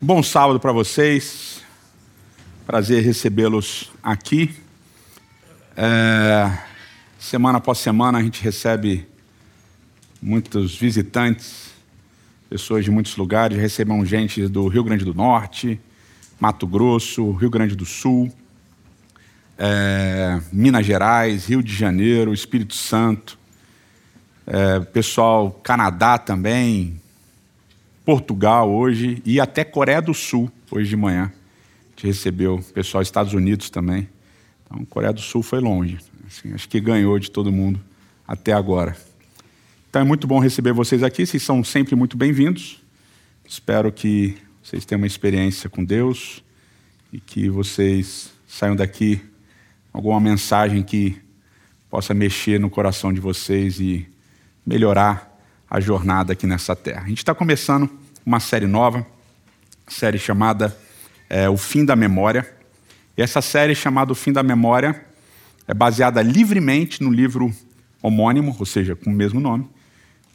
Bom sábado para vocês. Prazer recebê-los aqui. É, semana após semana a gente recebe muitos visitantes, pessoas de muitos lugares. Recebemos gente do Rio Grande do Norte, Mato Grosso, Rio Grande do Sul, é, Minas Gerais, Rio de Janeiro, Espírito Santo, é, pessoal Canadá também, Portugal hoje e até Coreia do Sul hoje de manhã. A gente recebeu pessoal dos Estados Unidos também. Então, Coreia do Sul foi longe. Assim, acho que ganhou de todo mundo até agora. Então é muito bom receber vocês aqui. Vocês são sempre muito bem-vindos. Espero que vocês tenham uma experiência com Deus e que vocês saiam daqui alguma mensagem que possa mexer no coração de vocês e melhorar a jornada aqui nessa terra. A gente está começando uma série nova, série chamada é, O Fim da Memória. E essa série chamada O Fim da Memória é baseada livremente no livro homônimo, ou seja, com o mesmo nome,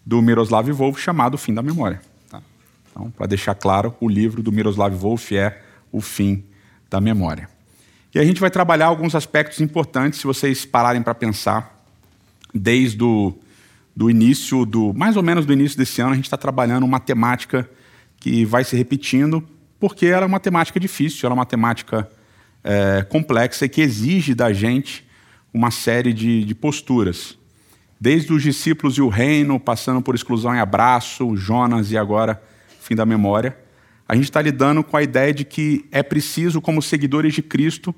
do Miroslav Volf, chamado O Fim da Memória. Tá? Então, para deixar claro, o livro do Miroslav Volf é O Fim da Memória. E a gente vai trabalhar alguns aspectos importantes, se vocês pararem para pensar, desde o do início do mais ou menos do início desse ano a gente está trabalhando uma temática que vai se repetindo porque ela é uma temática difícil, ela é uma temática é, complexa e que exige da gente uma série de, de posturas, desde os discípulos e o reino, passando por exclusão e abraço, Jonas e agora fim da memória, a gente está lidando com a ideia de que é preciso, como seguidores de Cristo,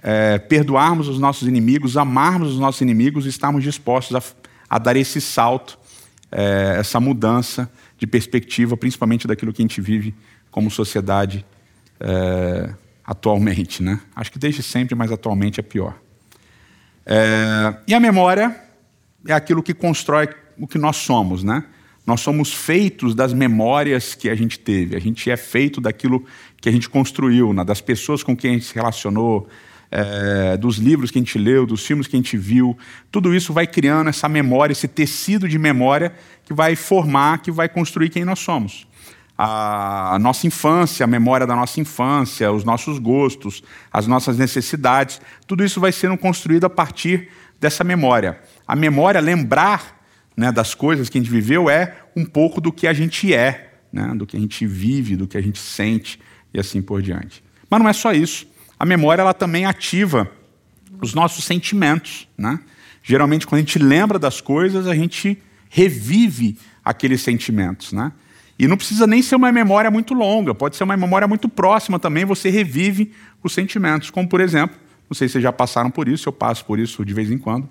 é, perdoarmos os nossos inimigos, amarmos os nossos inimigos e estarmos dispostos a a dar esse salto, é, essa mudança de perspectiva, principalmente daquilo que a gente vive como sociedade é, atualmente. Né? Acho que desde sempre, mas atualmente é pior. É, e a memória é aquilo que constrói o que nós somos. Né? Nós somos feitos das memórias que a gente teve, a gente é feito daquilo que a gente construiu, né? das pessoas com quem a gente se relacionou, é, dos livros que a gente leu, dos filmes que a gente viu, tudo isso vai criando essa memória, esse tecido de memória que vai formar, que vai construir quem nós somos. A nossa infância, a memória da nossa infância, os nossos gostos, as nossas necessidades, tudo isso vai sendo construído a partir dessa memória. A memória, lembrar né, das coisas que a gente viveu, é um pouco do que a gente é, né, do que a gente vive, do que a gente sente e assim por diante. Mas não é só isso a memória ela também ativa os nossos sentimentos. Né? Geralmente, quando a gente lembra das coisas, a gente revive aqueles sentimentos. Né? E não precisa nem ser uma memória muito longa, pode ser uma memória muito próxima também, você revive os sentimentos. Como, por exemplo, não sei se vocês já passaram por isso, eu passo por isso de vez em quando.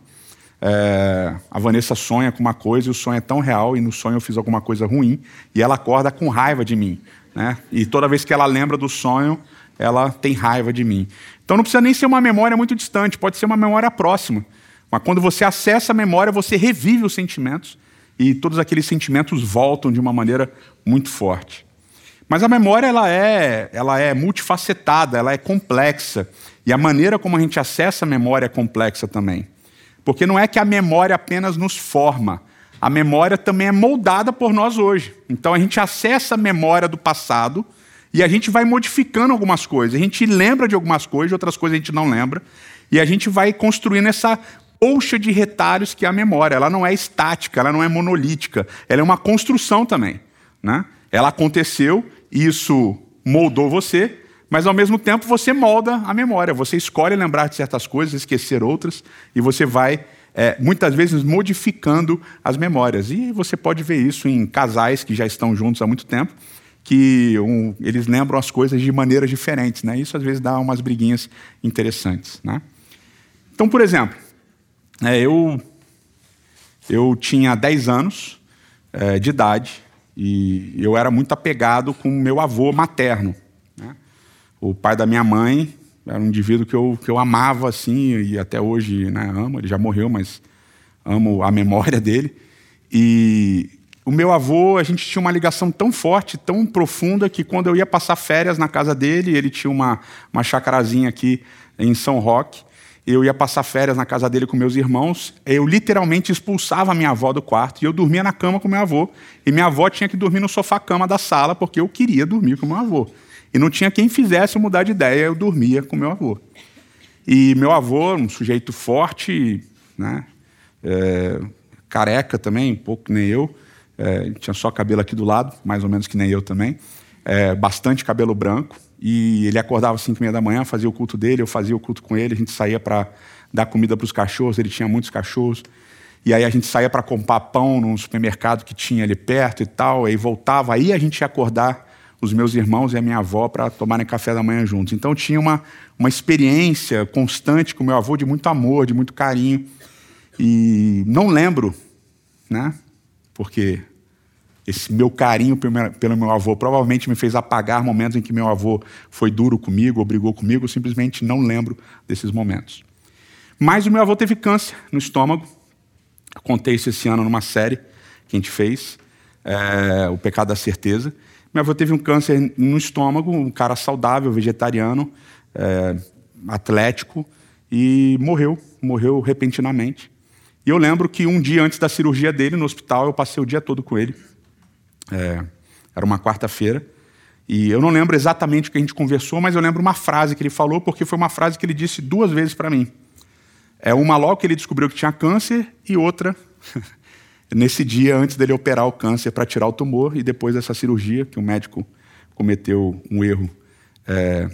É, a Vanessa sonha com uma coisa e o sonho é tão real, e no sonho eu fiz alguma coisa ruim, e ela acorda com raiva de mim. Né? E toda vez que ela lembra do sonho, ela tem raiva de mim. Então não precisa nem ser uma memória muito distante, pode ser uma memória próxima. Mas quando você acessa a memória, você revive os sentimentos e todos aqueles sentimentos voltam de uma maneira muito forte. Mas a memória ela é, ela é multifacetada, ela é complexa. E a maneira como a gente acessa a memória é complexa também. Porque não é que a memória apenas nos forma, a memória também é moldada por nós hoje. Então a gente acessa a memória do passado e a gente vai modificando algumas coisas. A gente lembra de algumas coisas, outras coisas a gente não lembra. E a gente vai construindo essa colcha de retalhos que é a memória. Ela não é estática, ela não é monolítica. Ela é uma construção também. Né? Ela aconteceu, isso moldou você, mas ao mesmo tempo você molda a memória. Você escolhe lembrar de certas coisas, esquecer outras, e você vai é, muitas vezes modificando as memórias. E você pode ver isso em casais que já estão juntos há muito tempo que um, eles lembram as coisas de maneiras diferentes. Né? Isso às vezes dá umas briguinhas interessantes. Né? Então, por exemplo, é, eu, eu tinha 10 anos é, de idade e eu era muito apegado com o meu avô materno. Né? O pai da minha mãe era um indivíduo que eu, que eu amava assim, e até hoje né, amo, ele já morreu, mas amo a memória dele. E o meu avô, a gente tinha uma ligação tão forte, tão profunda, que quando eu ia passar férias na casa dele, ele tinha uma, uma chacarazinha aqui em São Roque, eu ia passar férias na casa dele com meus irmãos, eu literalmente expulsava minha avó do quarto e eu dormia na cama com meu avô. E minha avó tinha que dormir no sofá-cama da sala, porque eu queria dormir com meu avô. E não tinha quem fizesse eu mudar de ideia, eu dormia com meu avô. E meu avô, um sujeito forte, né? É, careca também, um pouco nem eu, é, tinha só cabelo aqui do lado, mais ou menos que nem eu também, é, bastante cabelo branco, e ele acordava às 5 e meia da manhã, fazia o culto dele, eu fazia o culto com ele, a gente saía para dar comida para os cachorros, ele tinha muitos cachorros. E aí a gente saía para comprar pão num supermercado que tinha ali perto e tal, aí voltava, aí a gente ia acordar os meus irmãos e a minha avó para tomarem café da manhã juntos. Então tinha uma, uma experiência constante com meu avô de muito amor, de muito carinho. E não lembro, né? Porque esse meu carinho pelo meu avô provavelmente me fez apagar momentos em que meu avô foi duro comigo, obrigou comigo, eu simplesmente não lembro desses momentos. Mas o meu avô teve câncer no estômago. Eu contei isso esse ano numa série que a gente fez, é, O Pecado da Certeza. Meu avô teve um câncer no estômago, um cara saudável, vegetariano, é, atlético, e morreu, morreu repentinamente. E eu lembro que um dia antes da cirurgia dele no hospital, eu passei o dia todo com ele. É, era uma quarta-feira. E eu não lembro exatamente o que a gente conversou, mas eu lembro uma frase que ele falou, porque foi uma frase que ele disse duas vezes para mim. É uma logo que ele descobriu que tinha câncer e outra nesse dia antes dele operar o câncer para tirar o tumor e depois dessa cirurgia que o médico cometeu um erro é,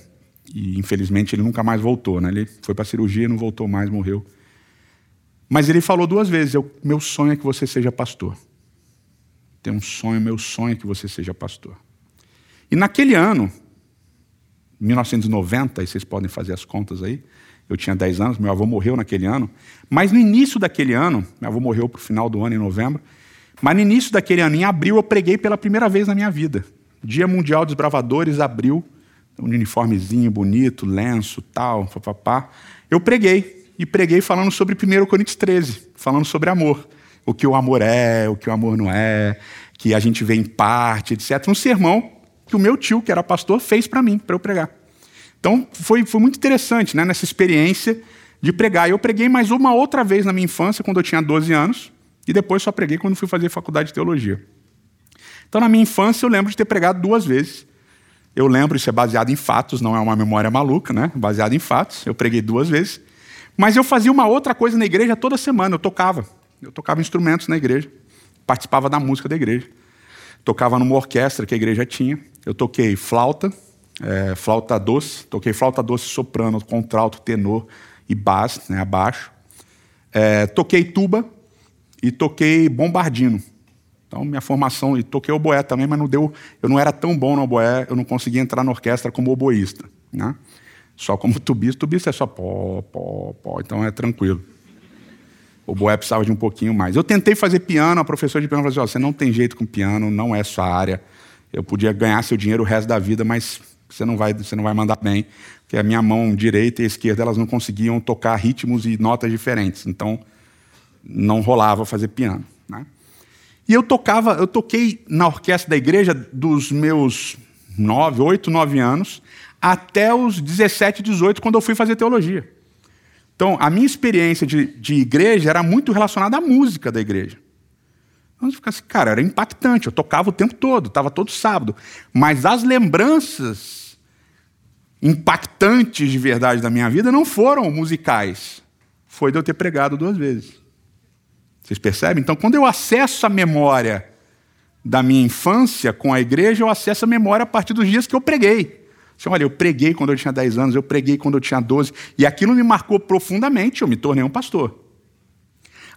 e infelizmente ele nunca mais voltou, né? Ele foi para a cirurgia, não voltou mais, morreu. Mas ele falou duas vezes: eu, meu sonho é que você seja pastor tenho um sonho, meu sonho é que você seja pastor. E naquele ano, 1990, e vocês podem fazer as contas aí, eu tinha 10 anos, meu avô morreu naquele ano, mas no início daquele ano, meu avô morreu para o final do ano, em novembro, mas no início daquele ano, em abril, eu preguei pela primeira vez na minha vida. Dia Mundial dos Bravadores, abril, um uniformezinho bonito, lenço, tal, papapá. Eu preguei, e preguei falando sobre 1 Coríntios 13, falando sobre amor o que o amor é, o que o amor não é, que a gente vê em parte, etc. Um sermão que o meu tio, que era pastor, fez para mim, para eu pregar. Então, foi, foi muito interessante né, nessa experiência de pregar. Eu preguei mais uma outra vez na minha infância, quando eu tinha 12 anos, e depois só preguei quando fui fazer faculdade de teologia. Então, na minha infância, eu lembro de ter pregado duas vezes. Eu lembro, isso é baseado em fatos, não é uma memória maluca, né? Baseado em fatos. Eu preguei duas vezes. Mas eu fazia uma outra coisa na igreja toda semana, eu tocava. Eu tocava instrumentos na igreja, participava da música da igreja, tocava numa orquestra que a igreja tinha. Eu toquei flauta, é, flauta doce, toquei flauta doce soprano, contralto, tenor e bass, né, abaixo. É, toquei tuba e toquei bombardino. Então, minha formação, e toquei oboé também, mas não deu, eu não era tão bom no oboé, eu não conseguia entrar na orquestra como oboísta. Né? Só como tubista, tubista é só pó, pó, pó, então é tranquilo. O Boé precisava de um pouquinho mais. Eu tentei fazer piano, a professora de piano falou assim: oh, você não tem jeito com piano, não é sua área. Eu podia ganhar seu dinheiro o resto da vida, mas você não vai, você não vai mandar bem, porque a minha mão direita e esquerda elas não conseguiam tocar ritmos e notas diferentes. Então não rolava fazer piano. Né? E eu tocava, eu toquei na orquestra da igreja dos meus nove, oito, nove anos até os 17, 18, quando eu fui fazer teologia. Então, a minha experiência de, de igreja era muito relacionada à música da igreja. Então, fica assim, cara, era impactante. Eu tocava o tempo todo, estava todo sábado. Mas as lembranças impactantes de verdade da minha vida não foram musicais. Foi de eu ter pregado duas vezes. Vocês percebem? Então, quando eu acesso a memória da minha infância com a igreja, eu acesso a memória a partir dos dias que eu preguei. Assim, olha, eu preguei quando eu tinha 10 anos, eu preguei quando eu tinha 12, e aquilo me marcou profundamente, eu me tornei um pastor.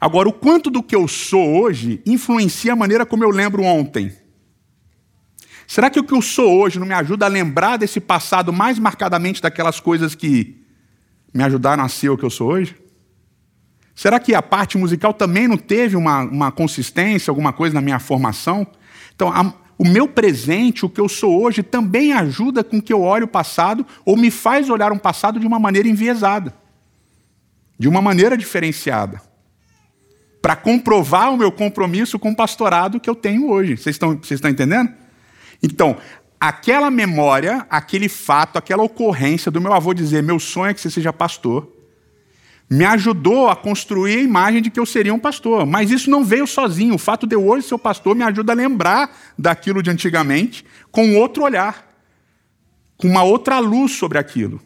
Agora, o quanto do que eu sou hoje influencia a maneira como eu lembro ontem? Será que o que eu sou hoje não me ajuda a lembrar desse passado mais marcadamente daquelas coisas que me ajudaram a ser o que eu sou hoje? Será que a parte musical também não teve uma, uma consistência, alguma coisa na minha formação? Então, a, o meu presente, o que eu sou hoje, também ajuda com que eu olhe o passado ou me faz olhar um passado de uma maneira enviesada, de uma maneira diferenciada, para comprovar o meu compromisso com o pastorado que eu tenho hoje. Vocês estão, vocês estão entendendo? Então, aquela memória, aquele fato, aquela ocorrência do meu avô dizer: meu sonho é que você seja pastor, me ajudou a construir a imagem de que eu seria um pastor. Mas isso não veio sozinho. O fato de eu hoje ser pastor me ajuda a lembrar daquilo de antigamente com outro olhar, com uma outra luz sobre aquilo.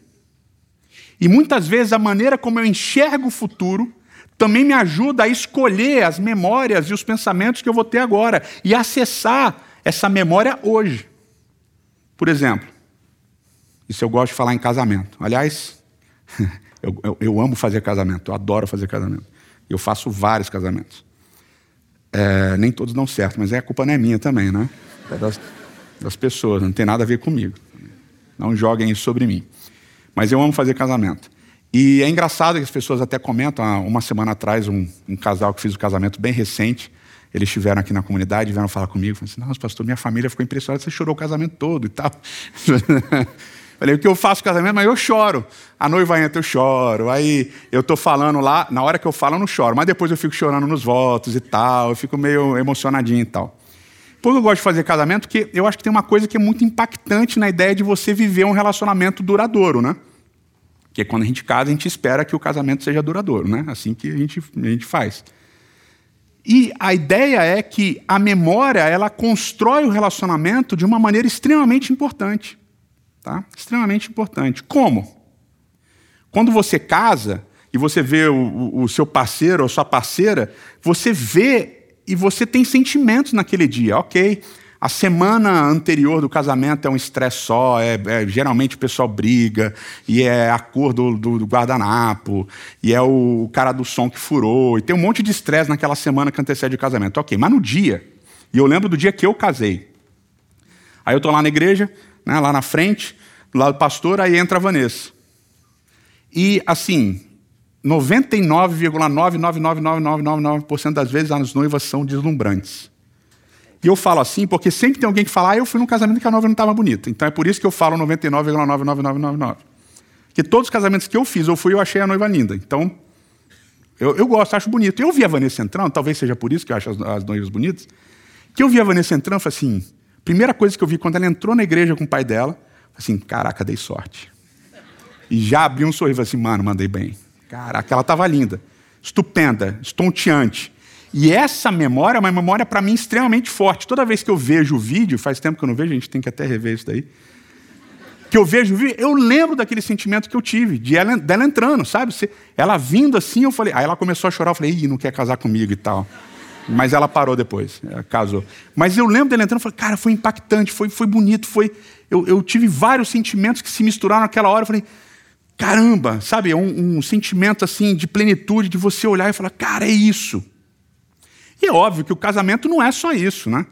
E muitas vezes a maneira como eu enxergo o futuro também me ajuda a escolher as memórias e os pensamentos que eu vou ter agora e acessar essa memória hoje. Por exemplo, isso eu gosto de falar em casamento. Aliás, eu, eu, eu amo fazer casamento, eu adoro fazer casamento. Eu faço vários casamentos. É, nem todos dão certo, mas é, a culpa não é minha também, né? É das, das pessoas, não tem nada a ver comigo. Não joguem isso sobre mim. Mas eu amo fazer casamento. E é engraçado que as pessoas até comentam, uma semana atrás, um, um casal que fiz o um casamento bem recente, eles estiveram aqui na comunidade, vieram falar comigo, falaram assim, nossa, pastor, minha família ficou impressionada, você chorou o casamento todo e tal. Falei, o que eu faço casamento, mas eu choro. A noiva entra, eu choro. Aí eu estou falando lá, na hora que eu falo, eu não choro, mas depois eu fico chorando nos votos e tal, eu fico meio emocionadinho e tal. Por que eu gosto de fazer casamento? Porque eu acho que tem uma coisa que é muito impactante na ideia de você viver um relacionamento duradouro, né? Porque quando a gente casa, a gente espera que o casamento seja duradouro, né? Assim que a gente, a gente faz. E a ideia é que a memória, ela constrói o relacionamento de uma maneira extremamente importante. Tá? Extremamente importante. Como? Quando você casa e você vê o, o seu parceiro ou sua parceira, você vê e você tem sentimentos naquele dia. Ok, a semana anterior do casamento é um estresse só, é, é, geralmente o pessoal briga, e é a cor do, do, do, guardanapo, e é o, o cara do som que furou, e tem um monte de estresse naquela semana que antecede o casamento. Ok, mas no dia, e eu lembro do dia que eu casei. Aí eu estou lá na igreja, né, lá na frente, do lado do pastor, aí entra a Vanessa. E assim, 99,9999999% das vezes as noivas são deslumbrantes. E eu falo assim porque sempre tem alguém que fala, ah, eu fui num casamento que a noiva não estava bonita. Então é por isso que eu falo 99,99999. Porque todos os casamentos que eu fiz, eu fui eu achei a noiva linda. Então, eu, eu gosto, acho bonito. Eu vi a Vanessa entrando, talvez seja por isso que eu acho as, as noivas bonitas, que eu vi a Vanessa entrando, falei assim, primeira coisa que eu vi quando ela entrou na igreja com o pai dela, assim, caraca, dei sorte. E já abri um sorriso, assim, mano, mandei bem. Caraca, ela estava linda, estupenda, estonteante. E essa memória é uma memória para mim extremamente forte. Toda vez que eu vejo o vídeo, faz tempo que eu não vejo, a gente tem que até rever isso daí. Que eu vejo o vídeo, eu lembro daquele sentimento que eu tive, de ela, dela entrando, sabe? Ela vindo assim, eu falei. Aí ela começou a chorar, eu falei, ih, não quer casar comigo e tal. Mas ela parou depois, casou. Mas eu lembro dela entrando, eu falei, cara, foi impactante, foi, foi bonito, foi. Eu, eu tive vários sentimentos que se misturaram naquela hora. Eu falei, caramba, sabe? É um, um sentimento assim de plenitude, de você olhar e falar, cara, é isso. E é óbvio que o casamento não é só isso, né?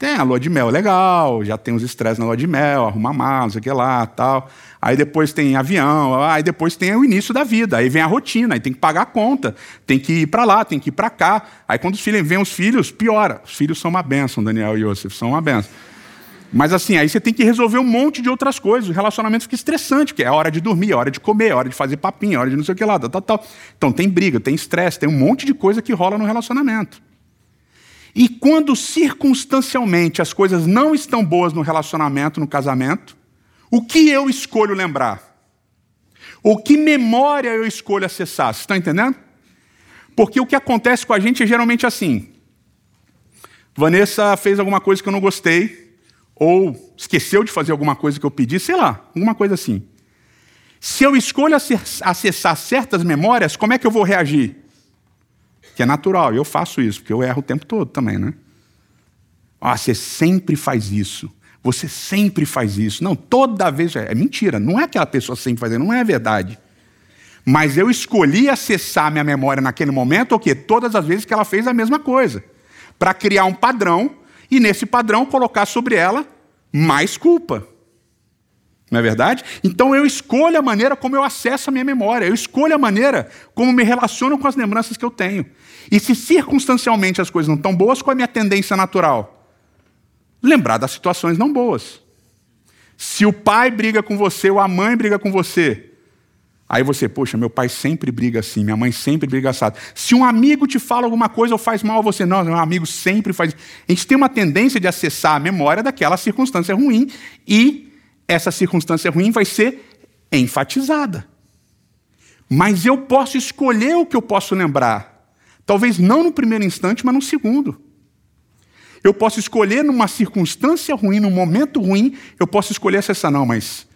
Tem a lua de mel legal, já tem os estresses na lua de mel, arrumar mala, não sei o que lá, tal. Aí depois tem avião, aí depois tem o início da vida, aí vem a rotina, aí tem que pagar a conta, tem que ir para lá, tem que ir para cá. Aí quando os filhos vêm os filhos, piora. Os filhos são uma benção, Daniel e Yosef, são uma benção. Mas assim, aí você tem que resolver um monte de outras coisas. O relacionamento fica estressante, porque é hora de dormir, é hora de comer, é hora de fazer papinho, é hora de não sei o que lá, tal, tal. Então tem briga, tem estresse, tem um monte de coisa que rola no relacionamento. E quando circunstancialmente as coisas não estão boas no relacionamento, no casamento, o que eu escolho lembrar? O que memória eu escolho acessar? Você está entendendo? Porque o que acontece com a gente é geralmente assim. Vanessa fez alguma coisa que eu não gostei, ou esqueceu de fazer alguma coisa que eu pedi, sei lá, alguma coisa assim. Se eu escolho acessar certas memórias, como é que eu vou reagir? Que é natural, eu faço isso, porque eu erro o tempo todo também, né? Ah, você sempre faz isso. Você sempre faz isso. Não, toda vez. É, é mentira. Não é aquela pessoa sempre fazendo, não é verdade. Mas eu escolhi acessar minha memória naquele momento, o quê? Todas as vezes que ela fez a mesma coisa. Para criar um padrão e nesse padrão colocar sobre ela mais culpa. Não é verdade? Então eu escolho a maneira como eu acesso a minha memória, eu escolho a maneira como me relaciono com as lembranças que eu tenho. E se circunstancialmente as coisas não estão boas, qual é a minha tendência natural? Lembrar das situações não boas. Se o pai briga com você ou a mãe briga com você, aí você, poxa, meu pai sempre briga assim, minha mãe sempre briga assado. Se um amigo te fala alguma coisa ou faz mal a você, não, meu amigo sempre faz. A gente tem uma tendência de acessar a memória daquela circunstância ruim e essa circunstância ruim vai ser enfatizada. Mas eu posso escolher o que eu posso lembrar. Talvez não no primeiro instante, mas no segundo. Eu posso escolher numa circunstância ruim, num momento ruim, eu posso escolher essa não, mas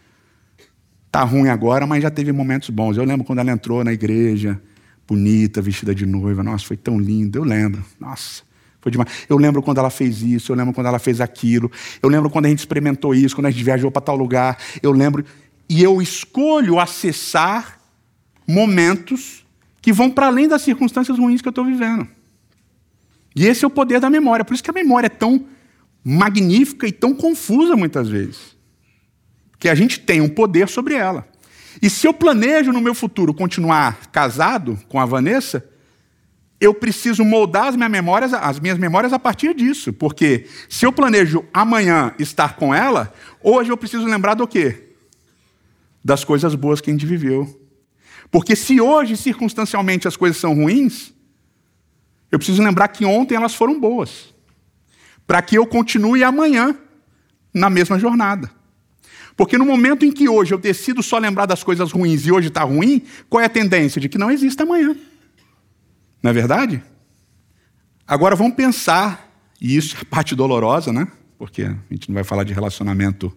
tá ruim agora, mas já teve momentos bons. Eu lembro quando ela entrou na igreja, bonita, vestida de noiva. Nossa, foi tão lindo. Eu lembro. Nossa, foi demais. Eu lembro quando ela fez isso, eu lembro quando ela fez aquilo. Eu lembro quando a gente experimentou isso, quando a gente viajou para tal lugar. Eu lembro. E eu escolho acessar momentos que vão para além das circunstâncias ruins que eu estou vivendo. E esse é o poder da memória. Por isso que a memória é tão magnífica e tão confusa muitas vezes. Que a gente tem um poder sobre ela. E se eu planejo no meu futuro continuar casado com a Vanessa, eu preciso moldar as minhas memórias, as minhas memórias a partir disso. Porque se eu planejo amanhã estar com ela, hoje eu preciso lembrar do quê? Das coisas boas que a gente viveu. Porque se hoje, circunstancialmente, as coisas são ruins, eu preciso lembrar que ontem elas foram boas. Para que eu continue amanhã na mesma jornada. Porque no momento em que hoje eu decido só lembrar das coisas ruins e hoje está ruim, qual é a tendência? De que não exista amanhã. Não é verdade? Agora vamos pensar, e isso é a parte dolorosa, né? Porque a gente não vai falar de relacionamento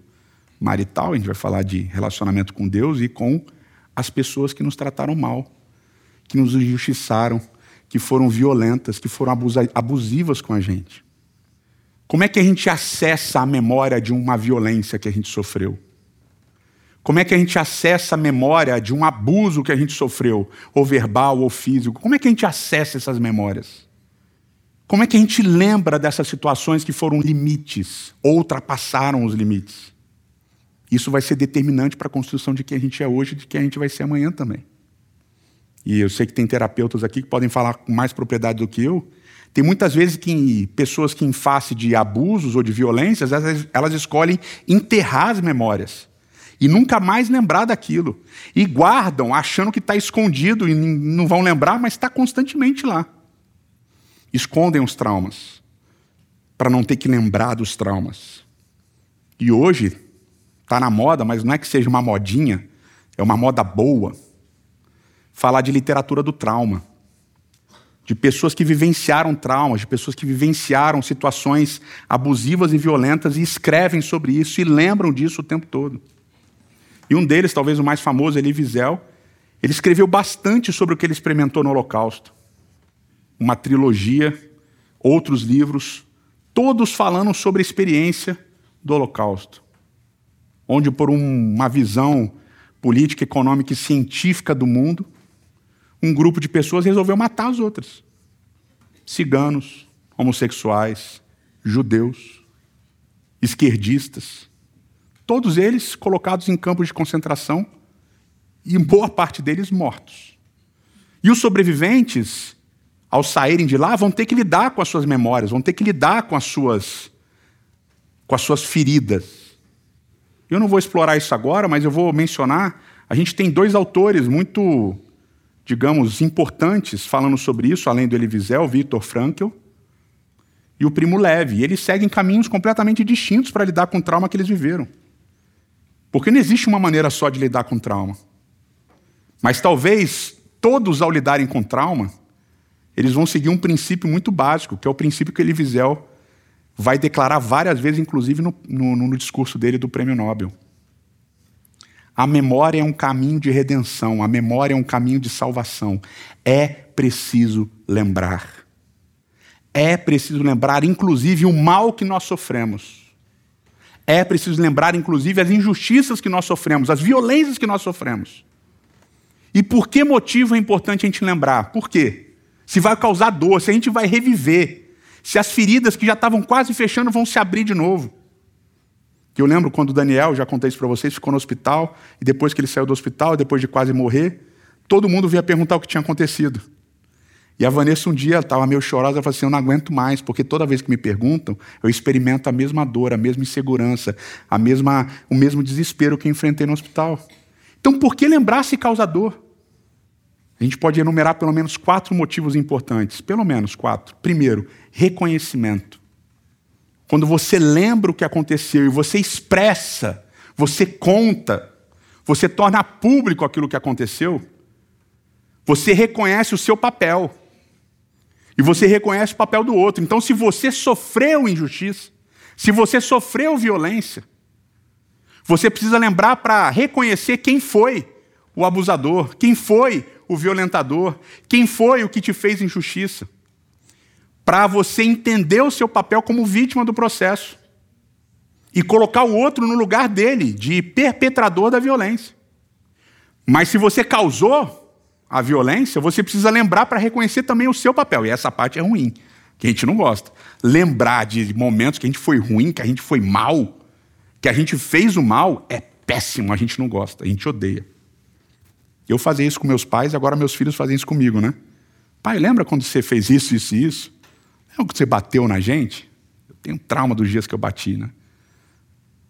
marital, a gente vai falar de relacionamento com Deus e com as pessoas que nos trataram mal, que nos injustiçaram, que foram violentas, que foram abusivas com a gente. Como é que a gente acessa a memória de uma violência que a gente sofreu? Como é que a gente acessa a memória de um abuso que a gente sofreu, ou verbal ou físico? Como é que a gente acessa essas memórias? Como é que a gente lembra dessas situações que foram limites, ou ultrapassaram os limites? Isso vai ser determinante para a construção de quem a gente é hoje e de quem a gente vai ser amanhã também. E eu sei que tem terapeutas aqui que podem falar com mais propriedade do que eu. Tem muitas vezes que pessoas que, em face de abusos ou de violências, elas, elas escolhem enterrar as memórias e nunca mais lembrar daquilo. E guardam, achando que está escondido e não vão lembrar, mas está constantemente lá. Escondem os traumas, para não ter que lembrar dos traumas. E hoje, está na moda, mas não é que seja uma modinha, é uma moda boa, falar de literatura do trauma. De pessoas que vivenciaram traumas, de pessoas que vivenciaram situações abusivas e violentas e escrevem sobre isso e lembram disso o tempo todo. E um deles, talvez o mais famoso, Elie Wiesel, ele escreveu bastante sobre o que ele experimentou no Holocausto. Uma trilogia, outros livros, todos falando sobre a experiência do Holocausto. Onde, por um, uma visão política, econômica e científica do mundo, um grupo de pessoas resolveu matar as outras. Ciganos, homossexuais, judeus, esquerdistas, todos eles colocados em campos de concentração e boa parte deles mortos. E os sobreviventes, ao saírem de lá, vão ter que lidar com as suas memórias, vão ter que lidar com as suas com as suas feridas. Eu não vou explorar isso agora, mas eu vou mencionar, a gente tem dois autores muito, digamos, importantes falando sobre isso, além do Elie Wiesel, Viktor Frankl, e o Primo Levi. E eles seguem caminhos completamente distintos para lidar com o trauma que eles viveram. Porque não existe uma maneira só de lidar com trauma. Mas talvez todos, ao lidarem com trauma, eles vão seguir um princípio muito básico, que é o princípio que Elie vai declarar várias vezes, inclusive no, no, no discurso dele do Prêmio Nobel. A memória é um caminho de redenção, a memória é um caminho de salvação. É preciso lembrar. É preciso lembrar, inclusive, o mal que nós sofremos. É preciso lembrar, inclusive, as injustiças que nós sofremos, as violências que nós sofremos. E por que motivo é importante a gente lembrar? Por quê? Se vai causar dor, se a gente vai reviver, se as feridas que já estavam quase fechando vão se abrir de novo. Eu lembro quando o Daniel, já contei isso para vocês, ficou no hospital, e depois que ele saiu do hospital, depois de quase morrer, todo mundo vinha perguntar o que tinha acontecido. E a Vanessa um dia estava meio chorosa, ela falou assim: Eu não aguento mais, porque toda vez que me perguntam, eu experimento a mesma dor, a mesma insegurança, a mesma, o mesmo desespero que enfrentei no hospital. Então, por que lembrar se causa dor? A gente pode enumerar pelo menos quatro motivos importantes. Pelo menos quatro. Primeiro, reconhecimento. Quando você lembra o que aconteceu e você expressa, você conta, você torna público aquilo que aconteceu, Você reconhece o seu papel. E você reconhece o papel do outro. Então, se você sofreu injustiça, se você sofreu violência, você precisa lembrar para reconhecer quem foi o abusador, quem foi o violentador, quem foi o que te fez injustiça. Para você entender o seu papel como vítima do processo e colocar o outro no lugar dele, de perpetrador da violência. Mas se você causou a violência, você precisa lembrar para reconhecer também o seu papel. E essa parte é ruim, que a gente não gosta. Lembrar de momentos que a gente foi ruim, que a gente foi mal, que a gente fez o mal, é péssimo, a gente não gosta, a gente odeia. Eu fazia isso com meus pais, agora meus filhos fazem isso comigo, né? Pai, lembra quando você fez isso, isso e isso? Lembra quando você bateu na gente? Eu tenho trauma dos dias que eu bati, né?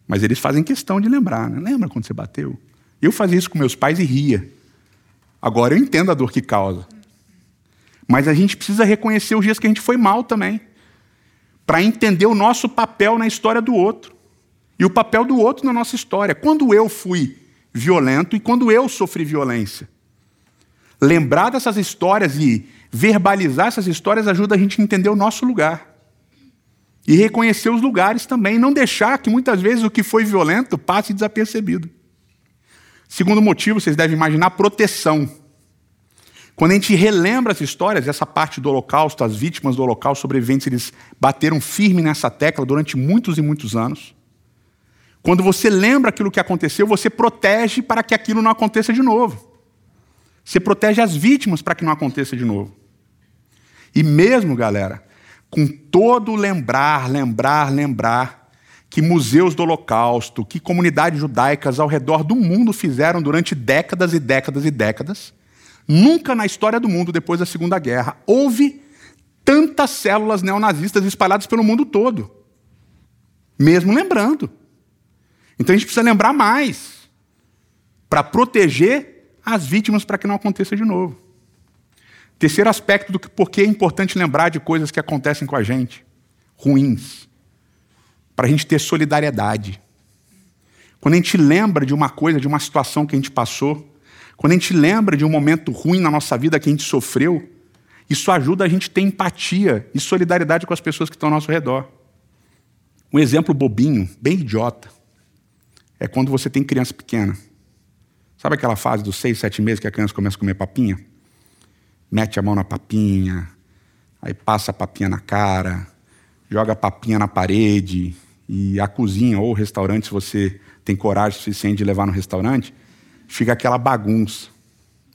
Mas eles fazem questão de lembrar, né? Lembra quando você bateu? Eu fazia isso com meus pais e ria. Agora eu entendo a dor que causa. Mas a gente precisa reconhecer os dias que a gente foi mal também, para entender o nosso papel na história do outro e o papel do outro na nossa história. Quando eu fui violento e quando eu sofri violência. Lembrar dessas histórias e verbalizar essas histórias ajuda a gente a entender o nosso lugar. E reconhecer os lugares também, não deixar que muitas vezes o que foi violento passe desapercebido. Segundo motivo, vocês devem imaginar proteção. Quando a gente relembra as histórias, essa parte do Holocausto, as vítimas do Holocausto, sobreviventes, eles bateram firme nessa tecla durante muitos e muitos anos. Quando você lembra aquilo que aconteceu, você protege para que aquilo não aconteça de novo. Você protege as vítimas para que não aconteça de novo. E mesmo, galera, com todo lembrar, lembrar, lembrar que museus do Holocausto, que comunidades judaicas ao redor do mundo fizeram durante décadas e décadas e décadas, nunca na história do mundo, depois da Segunda Guerra, houve tantas células neonazistas espalhadas pelo mundo todo. Mesmo lembrando. Então a gente precisa lembrar mais para proteger as vítimas para que não aconteça de novo. Terceiro aspecto do que é importante lembrar de coisas que acontecem com a gente, ruins, para a gente ter solidariedade. Quando a gente lembra de uma coisa, de uma situação que a gente passou, quando a gente lembra de um momento ruim na nossa vida que a gente sofreu, isso ajuda a gente a ter empatia e solidariedade com as pessoas que estão ao nosso redor. Um exemplo bobinho, bem idiota é quando você tem criança pequena. Sabe aquela fase dos seis, sete meses que a criança começa a comer papinha? Mete a mão na papinha, aí passa a papinha na cara, joga a papinha na parede, e a cozinha ou o restaurante, se você tem coragem suficiente de levar no restaurante, fica aquela bagunça.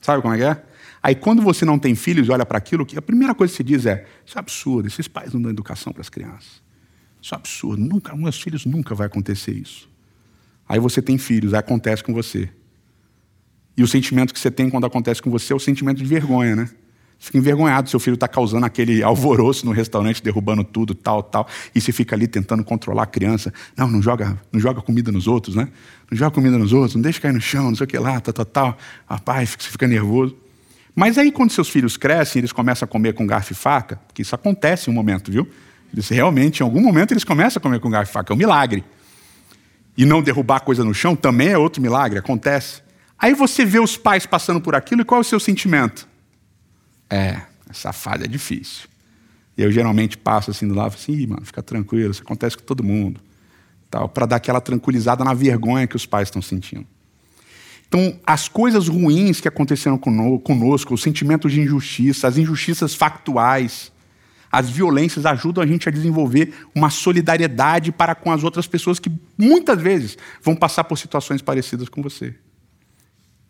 Sabe como é que é? Aí quando você não tem filhos e olha para aquilo, a primeira coisa que você diz é: Isso é absurdo, esses pais não dão educação para as crianças. Isso é absurdo, nunca, meus filhos nunca vai acontecer isso. Aí você tem filhos, aí acontece com você. E o sentimento que você tem quando acontece com você é o sentimento de vergonha, né? Fica envergonhado, seu filho está causando aquele alvoroço no restaurante, derrubando tudo, tal, tal, e você fica ali tentando controlar a criança. Não, não joga, não joga comida nos outros, né? Não joga comida nos outros, não deixa cair no chão, não sei o que lá, tal, tal, tal. Rapaz, você fica nervoso. Mas aí, quando seus filhos crescem, eles começam a comer com garfo e faca, porque isso acontece em um momento, viu? Eles realmente, em algum momento, eles começam a comer com garfo e faca, é um milagre e não derrubar coisa no chão também é outro milagre, acontece. Aí você vê os pais passando por aquilo e qual é o seu sentimento? É, essa fase é difícil. E eu geralmente passo assim do lado, assim, mano, fica tranquilo, isso acontece com todo mundo. Tal, para dar aquela tranquilizada na vergonha que os pais estão sentindo. Então, as coisas ruins que aconteceram conosco, os sentimentos de injustiça, as injustiças factuais, as violências ajudam a gente a desenvolver uma solidariedade para com as outras pessoas que muitas vezes vão passar por situações parecidas com você.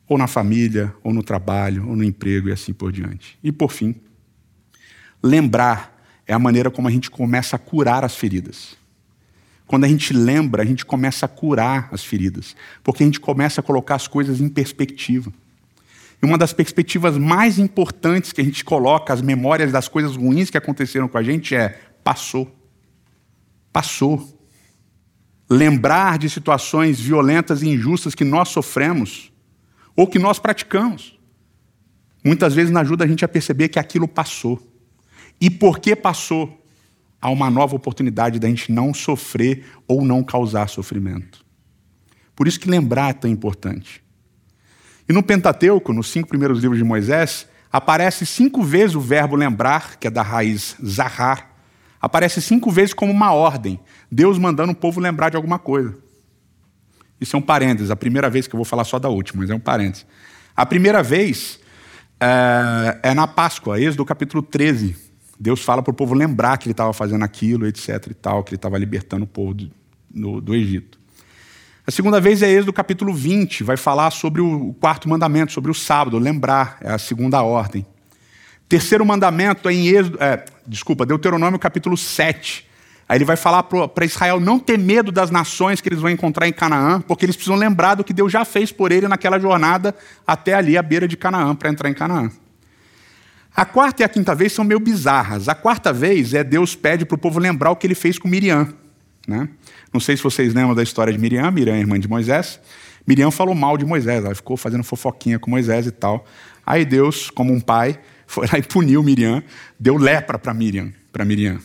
Ou na família, ou no trabalho, ou no emprego e assim por diante. E por fim, lembrar é a maneira como a gente começa a curar as feridas. Quando a gente lembra, a gente começa a curar as feridas, porque a gente começa a colocar as coisas em perspectiva. E uma das perspectivas mais importantes que a gente coloca as memórias das coisas ruins que aconteceram com a gente é: passou. Passou. Lembrar de situações violentas e injustas que nós sofremos ou que nós praticamos. Muitas vezes ajuda a gente a perceber que aquilo passou. E porque passou, há uma nova oportunidade da gente não sofrer ou não causar sofrimento. Por isso que lembrar é tão importante. E no Pentateuco, nos cinco primeiros livros de Moisés, aparece cinco vezes o verbo lembrar, que é da raiz zahar, aparece cinco vezes como uma ordem. Deus mandando o povo lembrar de alguma coisa. Isso é um parênteses, a primeira vez que eu vou falar só da última, mas é um parênteses. A primeira vez é, é na Páscoa, Êxodo capítulo 13. Deus fala para o povo lembrar que ele estava fazendo aquilo, etc. e tal, que ele estava libertando o povo do, do Egito. A segunda vez é Êxodo capítulo 20, vai falar sobre o quarto mandamento, sobre o sábado, lembrar, é a segunda ordem. Terceiro mandamento é em Êxodo, é, desculpa, Deuteronômio capítulo 7. Aí ele vai falar para Israel não ter medo das nações que eles vão encontrar em Canaã, porque eles precisam lembrar do que Deus já fez por ele naquela jornada até ali à beira de Canaã, para entrar em Canaã. A quarta e a quinta vez são meio bizarras. A quarta vez é Deus pede para o povo lembrar o que ele fez com Miriam. Né? Não sei se vocês lembram da história de Miriam, Miriam irmã de Moisés. Miriam falou mal de Moisés, ela ficou fazendo fofoquinha com Moisés e tal. Aí Deus, como um pai, foi lá e puniu Miriam, deu lepra para Miriam, para Miriam.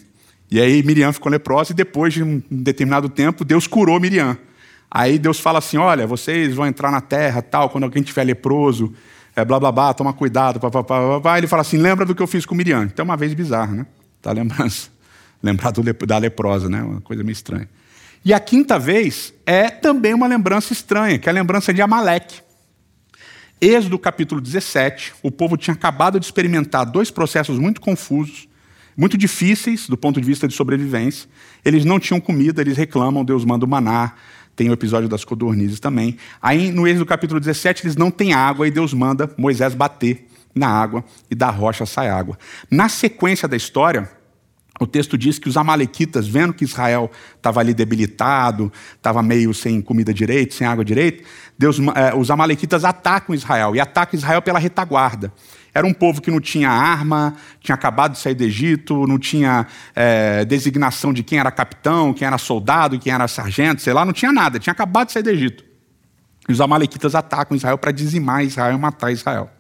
E aí Miriam ficou leprosa e depois de um determinado tempo Deus curou Miriam. Aí Deus fala assim: olha, vocês vão entrar na terra, tal, quando alguém tiver leproso, é, blá blá blá, toma cuidado, pá, pá, pá. Ele fala assim: lembra do que eu fiz com Miriam. Então uma vez bizarra, né? Tá lembrança. Lembrar do, da leprosa, né? Uma coisa meio estranha. E a quinta vez é também uma lembrança estranha, que é a lembrança de Amaleque. Êxodo capítulo 17, o povo tinha acabado de experimentar dois processos muito confusos, muito difíceis do ponto de vista de sobrevivência. Eles não tinham comida, eles reclamam, Deus manda o maná, tem o episódio das codornizes também. Aí no Êxodo capítulo 17, eles não têm água e Deus manda Moisés bater na água e da rocha sai água. Na sequência da história, o texto diz que os amalequitas, vendo que Israel estava ali debilitado, estava meio sem comida direito, sem água direito, Deus, eh, os amalequitas atacam Israel e atacam Israel pela retaguarda. Era um povo que não tinha arma, tinha acabado de sair do Egito, não tinha eh, designação de quem era capitão, quem era soldado, quem era sargento, sei lá, não tinha nada, tinha acabado de sair do Egito. E os amalequitas atacam Israel para dizimar Israel e matar Israel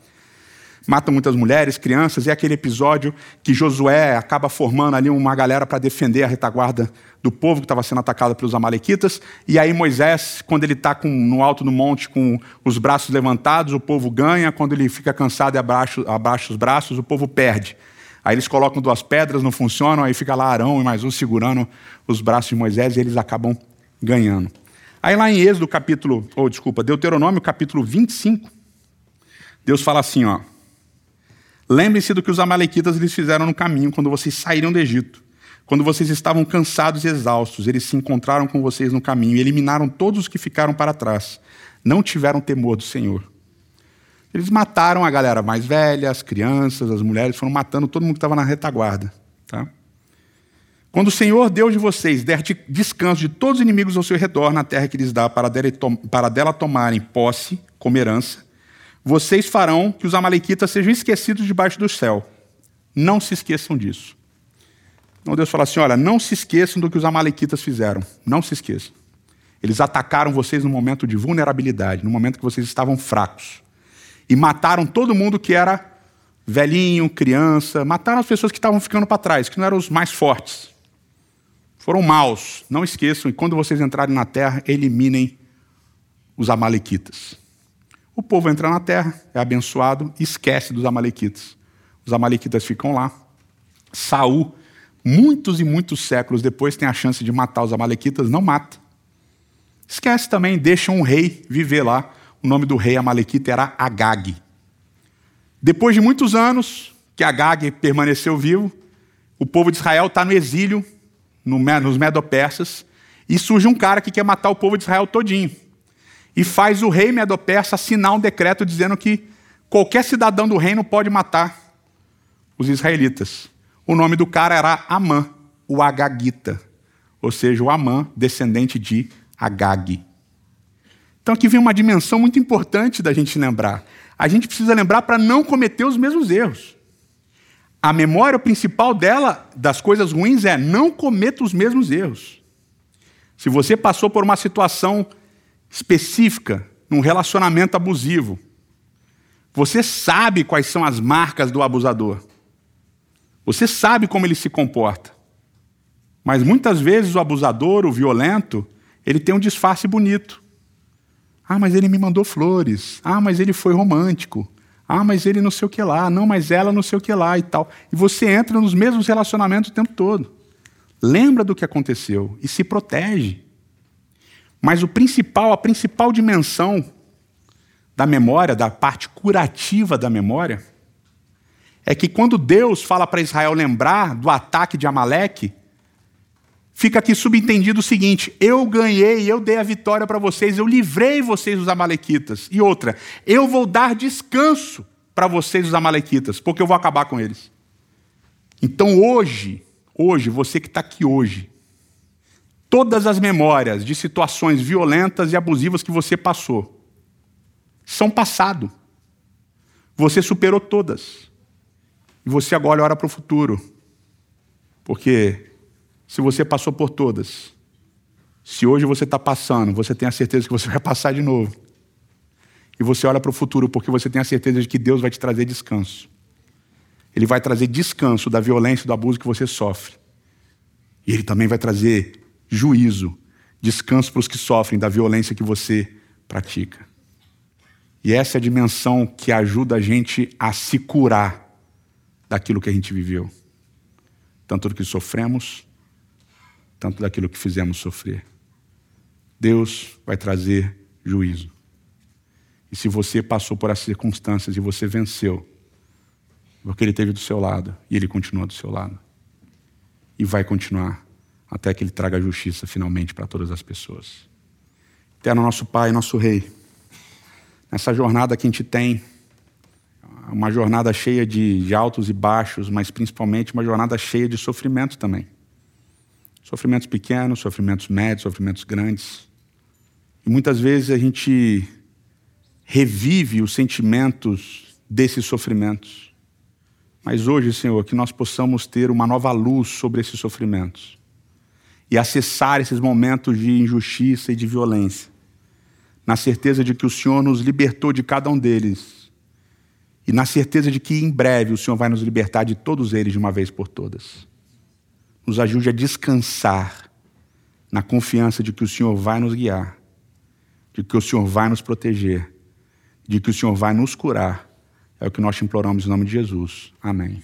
mata muitas mulheres, crianças, e é aquele episódio que Josué acaba formando ali uma galera para defender a retaguarda do povo que estava sendo atacado pelos amalequitas, e aí Moisés, quando ele está no alto do monte com os braços levantados, o povo ganha, quando ele fica cansado e abaixa, abaixa os braços, o povo perde. Aí eles colocam duas pedras, não funcionam, aí fica lá Arão e mais um segurando os braços de Moisés e eles acabam ganhando. Aí lá em Êxodo capítulo, ou oh, desculpa, Deuteronômio capítulo 25, Deus fala assim, ó, Lembrem-se do que os amalequitas lhes fizeram no caminho quando vocês saíram do Egito. Quando vocês estavam cansados e exaustos, eles se encontraram com vocês no caminho e eliminaram todos os que ficaram para trás. Não tiveram temor do Senhor. Eles mataram a galera mais velha, as crianças, as mulheres, foram matando todo mundo que estava na retaguarda. Tá? Quando o Senhor, Deus de vocês, der descanso de todos os inimigos ao seu redor na terra que lhes dá para dela tomarem posse como herança, vocês farão que os amalequitas sejam esquecidos debaixo do céu. Não se esqueçam disso. Então Deus fala assim: olha, não se esqueçam do que os amalequitas fizeram. Não se esqueçam. Eles atacaram vocês no momento de vulnerabilidade, no momento que vocês estavam fracos. E mataram todo mundo que era velhinho, criança, mataram as pessoas que estavam ficando para trás, que não eram os mais fortes. Foram maus. Não esqueçam, e quando vocês entrarem na terra, eliminem os amalequitas. O povo entra na terra, é abençoado esquece dos amalequitas. Os amalequitas ficam lá. Saul, muitos e muitos séculos depois, tem a chance de matar os amalequitas, não mata. Esquece também, deixa um rei viver lá. O nome do rei amalequita era Agag. Depois de muitos anos que Agag permaneceu vivo, o povo de Israel está no exílio, no, nos Medo-Persas, e surge um cara que quer matar o povo de Israel todinho e faz o rei Medo-Persa assinar um decreto dizendo que qualquer cidadão do reino pode matar os israelitas. O nome do cara era Amã, o Agagita, ou seja, o Amã, descendente de Agag. Então aqui vem uma dimensão muito importante da gente lembrar. A gente precisa lembrar para não cometer os mesmos erros. A memória principal dela, das coisas ruins, é não cometa os mesmos erros. Se você passou por uma situação específica num relacionamento abusivo. Você sabe quais são as marcas do abusador. Você sabe como ele se comporta. Mas muitas vezes o abusador, o violento, ele tem um disfarce bonito. Ah, mas ele me mandou flores. Ah, mas ele foi romântico. Ah, mas ele não sei o que lá. Não, mas ela não sei o que lá e tal. E você entra nos mesmos relacionamentos o tempo todo. Lembra do que aconteceu e se protege. Mas o principal, a principal dimensão da memória, da parte curativa da memória, é que quando Deus fala para Israel lembrar do ataque de Amaleque, fica aqui subentendido o seguinte: eu ganhei, eu dei a vitória para vocês, eu livrei vocês dos Amalequitas. E outra, eu vou dar descanso para vocês, os Amalequitas, porque eu vou acabar com eles. Então hoje, hoje, você que está aqui hoje, todas as memórias de situações violentas e abusivas que você passou, são passado. Você superou todas. E você agora olha para o futuro. Porque se você passou por todas, se hoje você está passando, você tem a certeza que você vai passar de novo. E você olha para o futuro porque você tem a certeza de que Deus vai te trazer descanso. Ele vai trazer descanso da violência e do abuso que você sofre. E Ele também vai trazer juízo, descanso para os que sofrem da violência que você pratica. E essa é a dimensão que ajuda a gente a se curar daquilo que a gente viveu. Tanto do que sofremos, tanto daquilo que fizemos sofrer. Deus vai trazer juízo. E se você passou por essas circunstâncias e você venceu, porque Ele esteve do seu lado e Ele continua do seu lado. E vai continuar até que Ele traga justiça finalmente para todas as pessoas. Eterno nosso Pai, nosso Rei nessa jornada que a gente tem, uma jornada cheia de, de altos e baixos, mas principalmente uma jornada cheia de sofrimento também. Sofrimentos pequenos, sofrimentos médios, sofrimentos grandes. E muitas vezes a gente revive os sentimentos desses sofrimentos. Mas hoje, Senhor, que nós possamos ter uma nova luz sobre esses sofrimentos e acessar esses momentos de injustiça e de violência na certeza de que o Senhor nos libertou de cada um deles e na certeza de que em breve o Senhor vai nos libertar de todos eles de uma vez por todas. Nos ajude a descansar na confiança de que o Senhor vai nos guiar, de que o Senhor vai nos proteger, de que o Senhor vai nos curar. É o que nós te imploramos em nome de Jesus. Amém.